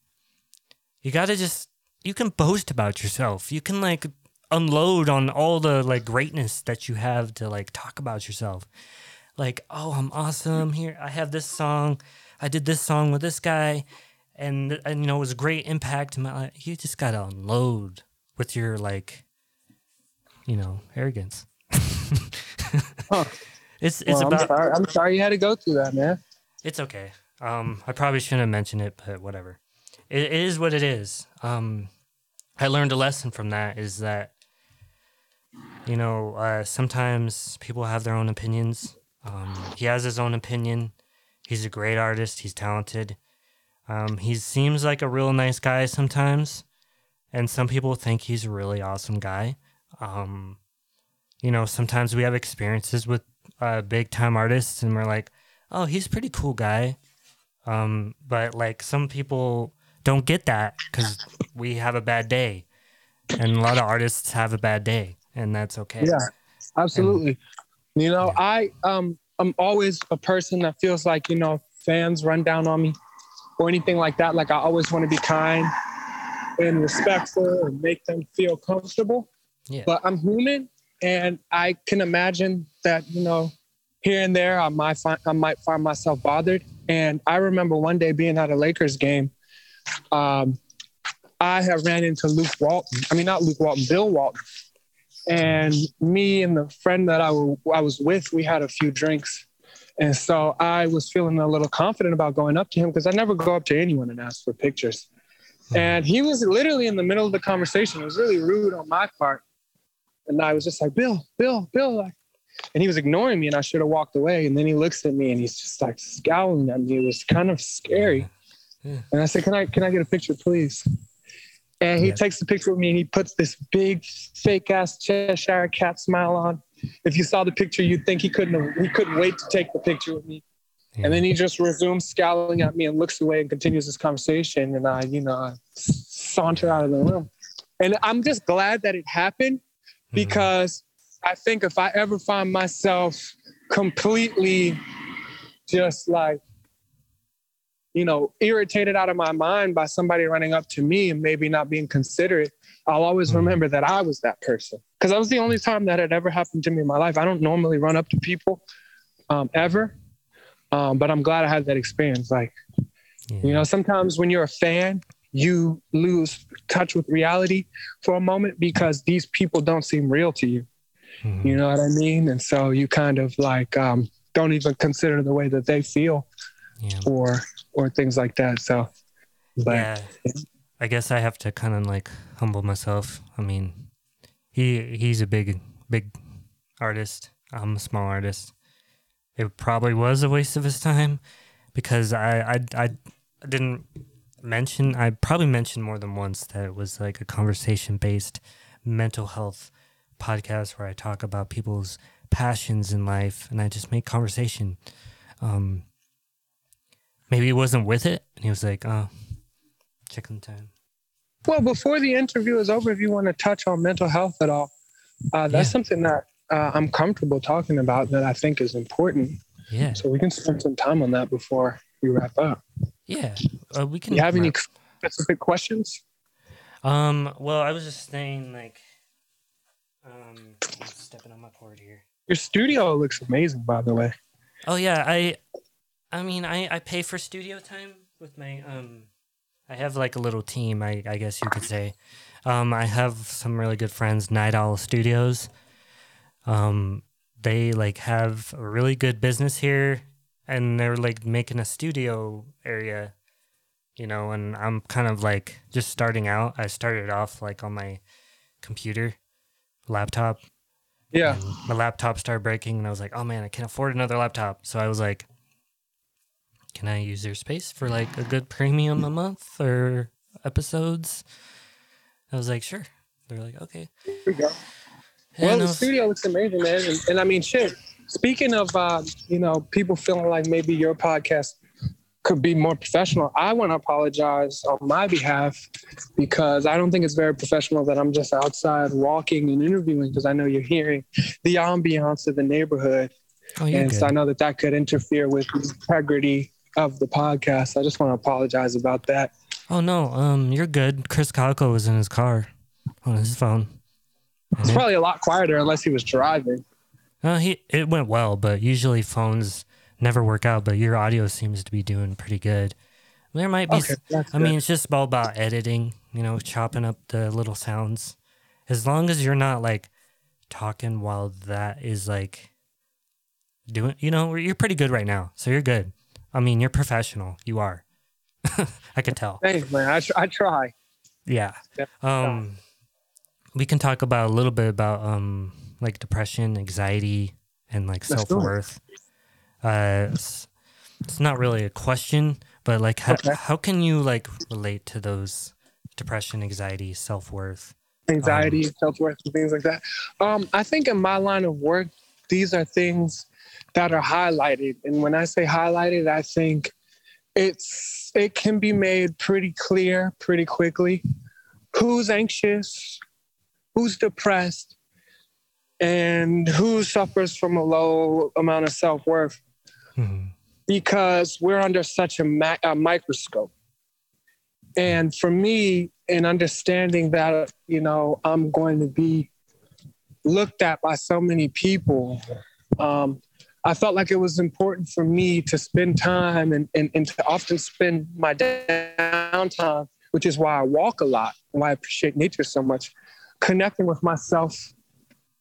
you gotta just you can boast about yourself. You can like unload on all the like greatness that you have to like talk about yourself. Like, oh, I'm awesome. Here I have this song. I did this song with this guy and and you know it was a great impact in my life. You just gotta unload with your like you know, arrogance. Huh. It's it's Well, about I'm sorry. I'm sorry you had to go through that, man. it's okay. Um, I probably shouldn't have mentioned it, but whatever. It, it is what it is. Um, I learned a lesson from that is that, you know, uh, sometimes people have their own opinions. Um, he has his own opinion. He's a great artist. He's talented. Um, he seems like a real nice guy sometimes, and some people think he's a really awesome guy. Um, you know, sometimes we have experiences with uh, big time artists, and we're like, oh, he's a pretty cool guy. Um, but like some people don't get that because we have a bad day, and a lot of artists have a bad day, and that's okay. Yeah, absolutely. you know, Yeah. I um I'm always a person that feels like, you know, fans run down on me or anything like that. Like I always want to be kind and respectful and make them feel comfortable. Yeah. But I'm human and I can imagine that, you know, here and there I might find I might find myself bothered. And I remember one day being at a Lakers game. Um I have ran into Luke Walton. I mean not Luke Walton, Bill Walton and me and the friend that I, w- I was with, we had a few drinks. And so I was feeling a little confident about going up to him because I never go up to anyone and ask for pictures. And he was literally in the middle of the conversation. It was really rude on my part. And I was just like, Bill, Bill, Bill. like- And he was ignoring me and I should have walked away. And then he looks at me and he's just like scowling at me. It was kind of scary. Yeah. And I said, Can I can I get a picture, please? And he Yeah. takes the picture with me and he puts this big fake ass Cheshire cat smile on. If you saw the picture, you'd think he couldn't he couldn't wait to take the picture with me. And then he just resumes scowling at me and looks away and continues this conversation. And I, you know, I saunter out of the room. And I'm just glad that it happened mm-hmm. because I think if I ever find myself completely just like, you know, irritated out of my mind by somebody running up to me and maybe not being considerate, I'll always Mhm. remember that I was that person. Because that was the only time that had ever happened to me in my life. I don't normally run up to people um, ever, um, but I'm glad I had that experience. Like, Yeah. you know, sometimes when you're a fan, you lose touch with reality for a moment because these people don't seem real to you. Mhm. You know what I mean? And so you kind of like um, don't even consider the way that they feel yeah. or or things like that. So, but yeah. I guess I have to kind of like humble myself. I mean, he he's a big big artist. I'm a small artist. It probably was a waste of his time because I I I didn't mention. I probably mentioned more than once that it was like a conversation based mental health podcast where I talk about people's passions in life and I just make conversation. Um, maybe he wasn't with it and he was like, "Oh, chicken time." well, before the interview is over, if you want to touch on mental health at all, uh, that's Yeah. something that uh, I'm comfortable talking about that I think is important. Yeah, So we can spend some time on that before we wrap up. yeah. Uh, we can. You have any specific questions? Um. Well, I was just saying, like, um, stepping on my cord here. Your studio looks amazing, by the way. Oh yeah, I, I mean, I I pay for studio time with my um, I have like a little team. I I guess you could say. Um, I have some really good friends, Night Owl Studios. Um, they like have a really good business here, and they're like making a studio area. You know, and I'm kind of like just starting out. I started off like on my computer, laptop, Yeah. my laptop started breaking, and I was like, "Oh man, I can't afford another laptop." So I was like, "Can I use their space for like a good premium a month or episodes?" I was like, "Sure." They're like, "Okay." We go. Well, the was- studio looks amazing, man. And, and I mean, shit. Speaking of, uh, you know, people feeling like maybe your podcast could be more professional, I want to apologize on my behalf because I don't think it's very professional that I'm just outside walking and interviewing because I know you're hearing the ambiance of the neighborhood. oh, and good. so I know that that could interfere with integrity of the podcast. I just want to apologize about that. oh no, um, you're good. Krizz Kaliko was in his car on his phone. It's probably a lot quieter unless he was driving. Uh, he it went well, but usually phones never work out. But your audio seems to be doing pretty good. There might be. Okay, I good. mean, it's just all about editing. You know, chopping up the little sounds. As long as you're not like talking while that is like doing. You know, you're pretty good right now, so you're good. I mean, you're professional. You are. I can tell. Thanks, man. I, tr- I try. Yeah. Um, we can talk about a little bit about um like depression, anxiety, and like self worth. Uh, it's, it's not really a question, but like how Okay. how can you like relate to those depression, anxiety, self worth? anxiety, self worth, and things like that. Um, I think in my line of work, these are things that are highlighted. And when I say highlighted, I think it's it can be made pretty clear pretty quickly who's anxious, who's depressed, and who suffers from a low amount of self worth Mhm. because we're under such a, ma- a microscope. And for me, in understanding that, you know, I'm going to be looked at by so many people, um, I felt like it was important for me to spend time and, and, and to often spend my downtime, which is why I walk a lot, why I appreciate nature so much, connecting with myself,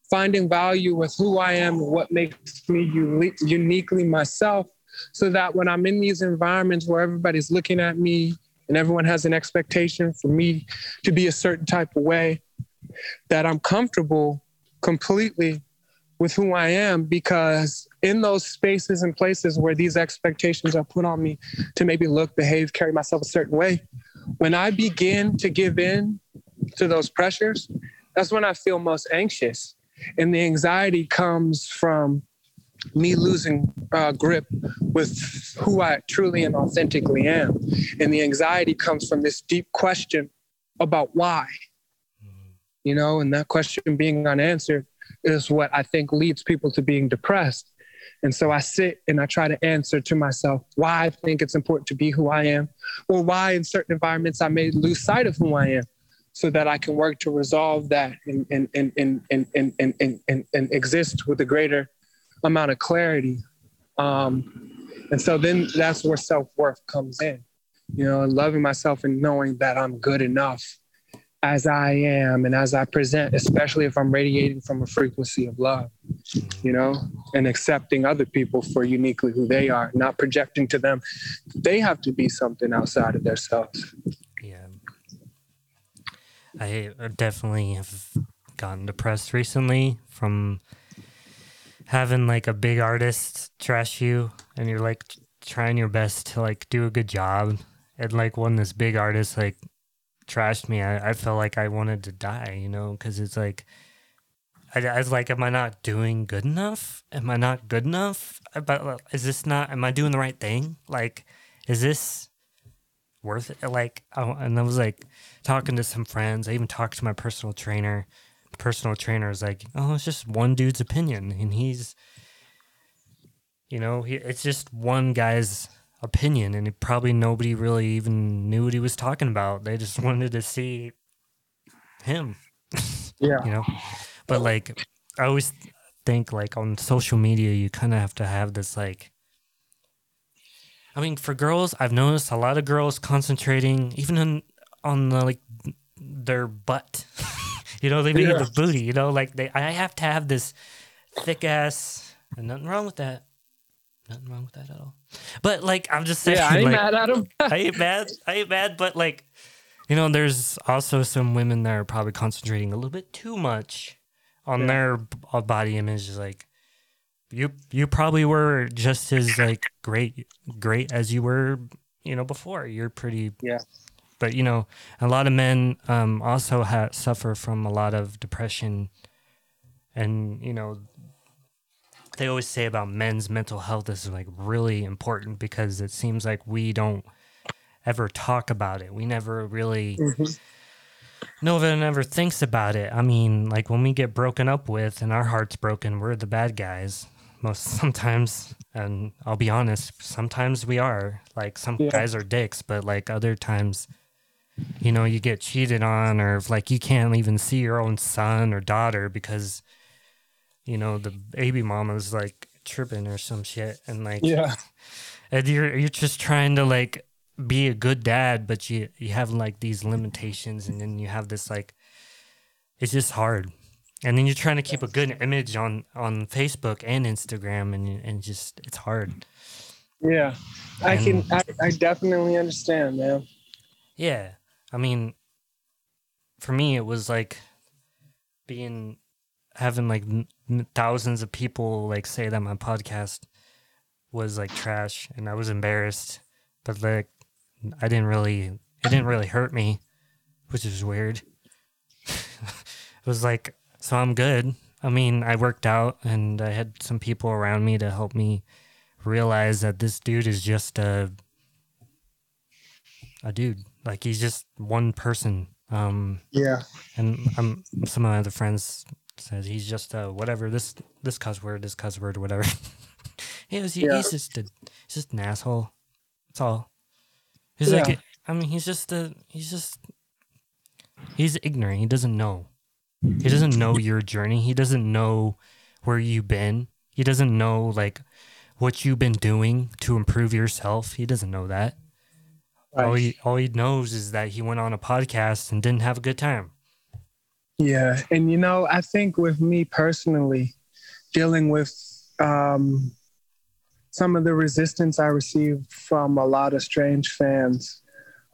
finding value with who I am what makes me uni- uniquely myself so that when I'm in these environments where everybody's looking at me and everyone has an expectation for me to be a certain type of way, that I'm comfortable completely with who I am because in those spaces and places where these expectations are put on me to maybe look, behave, carry myself a certain way, when I begin to give in to those pressures, that's when I feel most anxious. And the anxiety comes from me losing uh, grip with who I truly and authentically am. And the anxiety comes from this deep question about why. You know, and that question being unanswered is what I think leads people to being depressed. And so I sit and I try to answer to myself why I think it's important to be who I am, or why in certain environments I may lose sight of who I am, so that I can work to resolve that and and and and and and and, and, and, and exist with a greater amount of clarity. Um, and so then that's where self worth comes in, you know, loving myself and knowing that I'm good enough as I am and as I present, especially if I'm radiating from a frequency of love, you know, and accepting other people for uniquely who they are, not projecting to them. They have to be something outside of themselves. Yeah. I definitely have gotten depressed recently from having like a big artist trash you and you're like trying your best to like do a good job and like when this big artist like trashed me, I, I felt like I wanted to die, you know, because it's like, I, I was like, am I not doing good enough? Am I not good enough? But is this not, am I doing the right thing? Like, is this worth it? Like, I, and I was like talking to some friends. I even talked to my personal trainer. Personal trainer is like, oh, it's just one dude's opinion. And he's, you know, he, it's just one guy's opinion and probably nobody really even knew what he was talking about. They just wanted to see him yeah. you know? But like i always think like on social media you kind of have to have this like i mean for girls i've noticed a lot of girls concentrating even on on the, like their butt. You know they mean? Yeah. the booty you know? Like they i have to have this thick ass and nothing wrong with that nothing wrong with that at all. But like, I'm just saying. Yeah, I ain't like, mad at him. I ain't mad. I ain't mad. But like, you know, there's also some women that are probably concentrating a little bit too much on yeah. their uh, body image. Like, you you probably were just as like great great as you were, you know, before. You're pretty. Yeah. But you know, a lot of men um, also ha- suffer from a lot of depression, and you know they always say about men's mental health is like really important because it seems like we don't ever talk about it. We never really mm-hmm. no one ever thinks about it. I mean, like when we get broken up with and our heart's broken, we're the bad guys. Most sometimes, and I'll be honest, sometimes we are. Like some yeah. guys are dicks, but like other times, you know, you get cheated on, or if, like you can't even see your own son or daughter because you know, the baby mama's like tripping or some shit, and like yeah, and you're you're just trying to like be a good dad, but you you have like these limitations, and then you have this like, it's just hard, and then you're trying to keep a good image on on Facebook and Instagram, and and just it's hard. Yeah, I and, can. I, I definitely understand, man. Yeah, I mean, for me, it was like being having like thousands of people like say that my podcast was like trash and I was embarrassed, but like I didn't really it didn't really hurt me, which is weird. it was like so I'm good. I mean, I worked out and I had some people around me to help me realize that this dude is just a a dude. Like he's just one person. Um Yeah. And I'm some of my other friends says he's just uh whatever this this cuss word this cuss word whatever. he was, he, yeah. he's just a he's just an asshole. That's all. He's yeah. like I mean he's just a he's just he's ignorant. He doesn't know. He doesn't know your journey. He doesn't know where you've been. He doesn't know like what you've been doing to improve yourself. He doesn't know that. Right. All he all he knows is that he went on a podcast and didn't have a good time. Yeah. And, you know, I think with me personally, dealing with um, some of the resistance I received from a lot of strange fans,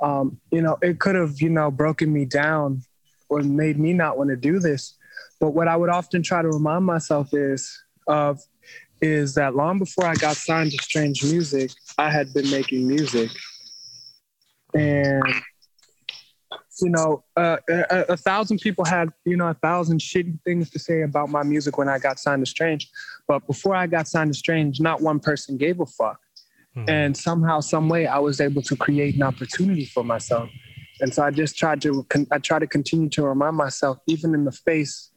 um, you know, it could have, you know, broken me down or made me not want to do this. But what I would often try to remind myself is of is that long before I got signed to Strange Music, I had been making music. And you know, uh, a, a, thousand people had, you know, a thousand shitty things to say about my music when I got signed to Strange. But before I got signed to Strange, not one person gave a fuck. Mm-hmm. And somehow, some way, I was able to create an opportunity for myself. And so I just tried to I try to continue to remind myself, even in the face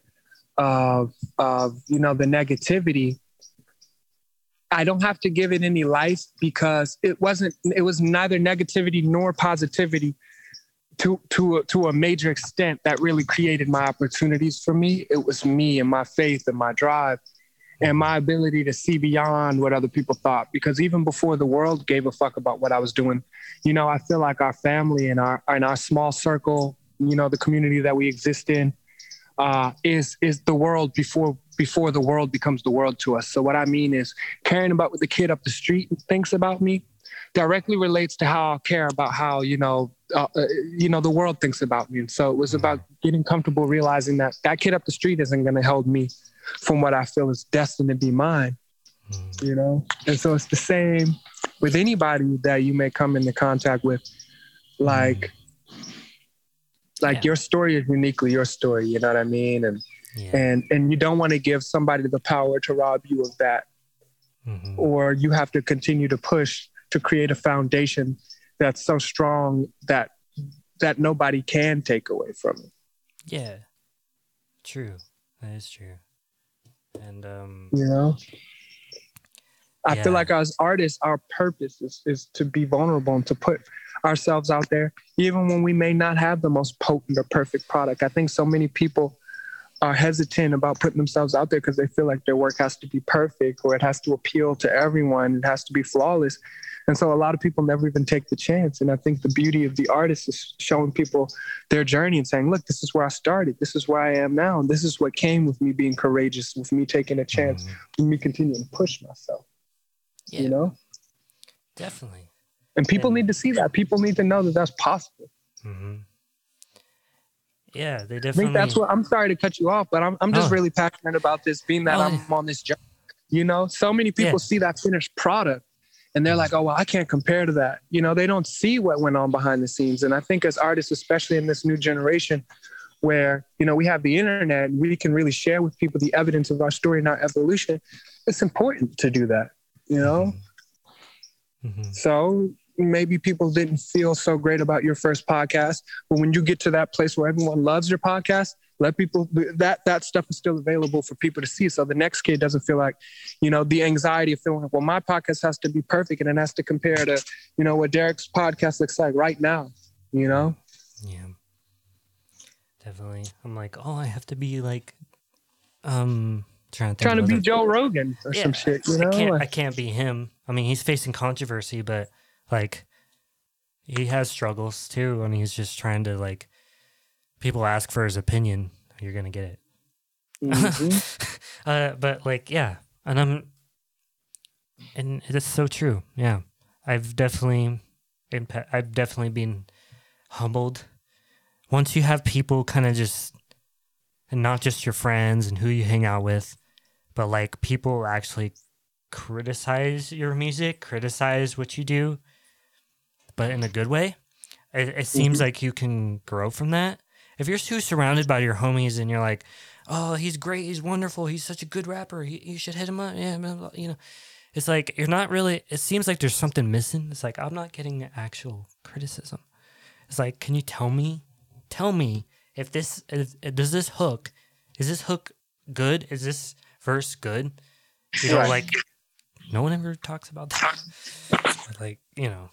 of of you know the negativity, I don't have to give it any life because it wasn't it was neither negativity nor positivity to to a, to a major extent that really created my opportunities for me. It was me and my faith and my drive and my ability to see beyond what other people thought. Because even before the world gave a fuck about what I was doing, you know, I feel like our family and our and our small circle, you know, the community that we exist in, uh, is is the world before before the world becomes the world to us. So what I mean is caring about what the kid up the street thinks about me directly relates to how I care about how you know uh, uh, you know the world thinks about me. And so it was about getting comfortable realizing that that kid up the street isn't going to hold me from what I feel is destined to be mine. Mm. You know, and so it's the same with anybody that you may come into contact with. Like, mm. like yeah. your story is uniquely your story. You know what I mean? And yeah. and and you don't want to give somebody the power to rob you of that, mm-hmm. or you have to continue to push to create a foundation that's so strong that that nobody can take away from it. Yeah, true. That is true and um you know i yeah. feel like as artists our purpose is, is to be vulnerable and to put ourselves out there even when we may not have the most potent or perfect product i think so many people are hesitant about putting themselves out there because they feel like their work has to be perfect or it has to appeal to everyone it has to be flawless and so a lot of people never even take the chance. And I think the beauty of the artist is showing people their journey and saying, look, this is where I started. This is where I am now. And this is what came with me being courageous, with me taking a chance, mm-hmm. with me continuing to push myself. Yeah. You know? Definitely. And people need to see that. People need to know that that's possible. Mm-hmm. Yeah, they definitely. I think that's what I'm sorry to cut you off, but I'm, I'm just oh. really passionate about this, being that oh, I'm on this journey. You know, so many people yeah. see that finished product and they're like, oh, well, I can't compare to that. You know, they don't see what went on behind the scenes. And I think as artists, especially in this new generation, where, you know, we have the internet, we can really share with people the evidence of our story and our evolution. It's important to do that, you know? Mm-hmm. mm-hmm. So maybe people didn't feel so great about your first podcast, but when you get to that place where everyone loves your podcast, let people that that stuff is still available for people to see. So the next kid doesn't feel like you know the anxiety of feeling like well my podcast has to be perfect and it has to compare to you know what derek's podcast looks like right now you know? Yeah. Definitely. I'm like oh i have to be like um trying to trying to be joe rogan or yeah, some shit you know? I can't, I can't be him. I mean he's facing controversy but like he has struggles too and he's just trying to like people ask for his opinion, you're gonna get it. Mm-hmm. uh, but like, yeah, and I'm, and it's so true. Yeah, I've definitely, impa- I've definitely been humbled. Once you have people kind of just, and not just your friends and who you hang out with, but like people actually criticize your music, criticize what you do, but in a good way. It, it seems mm-hmm. like you can grow from that if you're too surrounded by your homies and you're like, oh, he's great, he's wonderful, he's such a good rapper, he, you should hit him up, yeah, blah, blah, you know. It's like you're not really. It seems like there's something missing. It's like I'm not getting actual criticism. It's like, can you tell me, tell me if this is, does this hook, is this hook good? Is this verse good? You know, like no one ever talks about that. like you know,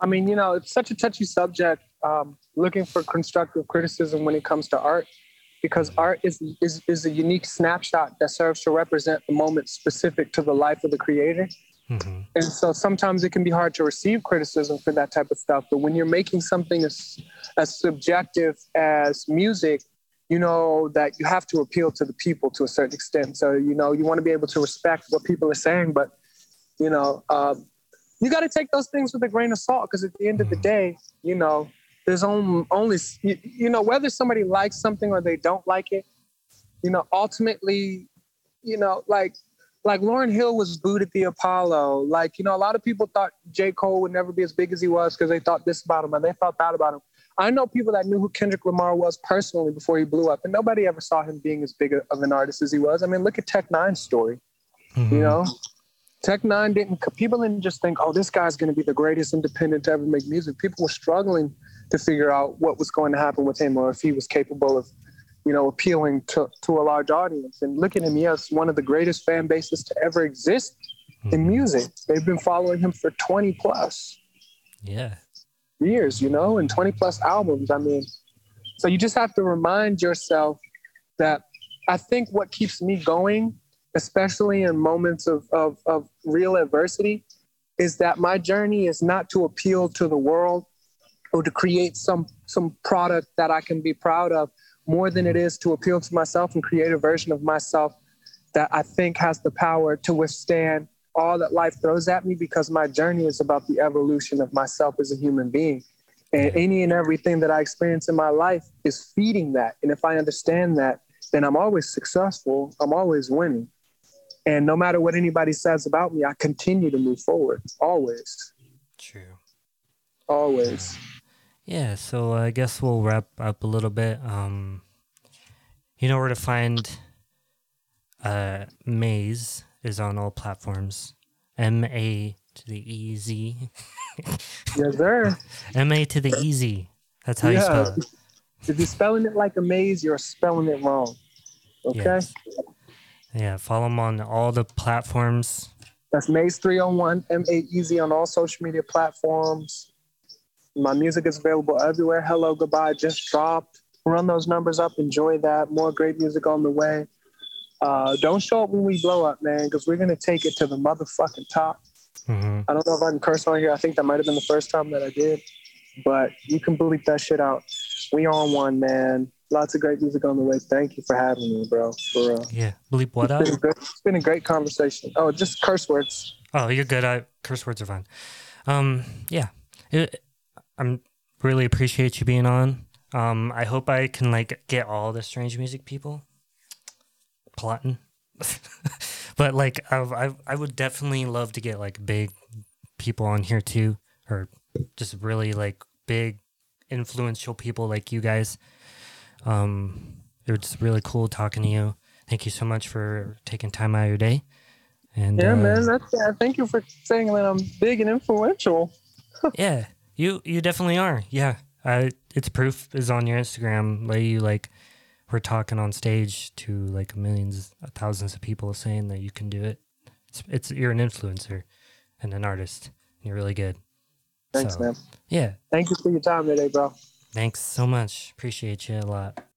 I mean, you know, it's such a touchy subject. Um, looking for constructive criticism when it comes to art, because art is, is is a unique snapshot that serves to represent the moment specific to the life of the creator. Mm-hmm. And so sometimes it can be hard to receive criticism for that type of stuff. But when you're making something as as subjective as music, you know that you have to appeal to the people to a certain extent. So you know you want to be able to respect what people are saying, but you know. Um, you got to take those things with a grain of salt because at the end of the mm. day, you know, there's only, only you, you know, whether somebody likes something or they don't like it, you know, ultimately, you know, like like Lauryn Hill was booed at the Apollo. Like, you know, a lot of people thought J. Cole would never be as big as he was because they thought this about him and they thought that about him. I know people that knew who Kendrick Lamar was personally before he blew up, and nobody ever saw him being as big of an artist as he was. I mean, look at Tech N9ne's story. Mm-hmm. You know, Tech N9ne didn't, people didn't just think, oh, this guy's going to be the greatest independent to ever make music. People were struggling to figure out what was going to happen with him or if he was capable of, you know, appealing to, to a large audience. And looking at me as one of the greatest fan bases to ever exist in Mhm. music. They've been following him for 20 plus Yeah. years, you know, and 20 plus albums. I mean, so you just have to remind yourself that I think what keeps me going, especially in moments of, of, of real adversity, is that my journey is not to appeal to the world or to create some some product that I can be proud of more than it is to appeal to myself and create a version of myself that I think has the power to withstand all that life throws at me because my journey is about the evolution of myself as a human being. And any and everything that I experience in my life is feeding that. And if I understand that, then I'm always successful. I'm always winning. And no matter what anybody says about me, I continue to move forward. Always. True. Always. Yeah, so I guess we'll wrap up a little bit. Um, you know where to find uh, Maez is on all platforms. M A to the E Z. Yes, sir. M A to the E Z. That's how you spell it. If you're spelling it like a maze, you're spelling it wrong. Okay? Yes. Yeah, follow them on all the platforms. That's Maez 301, M8 Easy on all social media platforms. My music is available everywhere. Hello, goodbye, just dropped. Run those numbers up, enjoy that. More great music on the way. Uh, don't show up when we blow up, man, because we're going to take it to the motherfucking top. hmm I don't know if I can curse on here. I think that might have been the first time that I did, but you can bleep that shit out. We on one, man. Lots of great music on the way. Thank you for having me, bro. For real. Yeah, bleep what out? It's been, a good, it's been a great conversation. Oh, just curse words. Oh, you're good. I curse words are fine. Um, yeah, it, I'm really appreciate you being on. Um, I hope I can like get all the strange music people plotting, but like I I would definitely love to get like big people on here too, or just really like big influential people like you guys. Um, it was really cool talking to you. Thank you so much for taking time out of your day. And Yeah, uh, man. That's, yeah, thank you for saying that I'm big and influential. yeah, you you definitely are. Yeah, I it's proof is on your Instagram. Like you like we're talking on stage to like millions, thousands of people saying that you can do it. It's it's you're an influencer and an artist. And you're really good. Thanks, So, man. Yeah, Thank you for your time today, bro. thanks so much. Appreciate you a lot.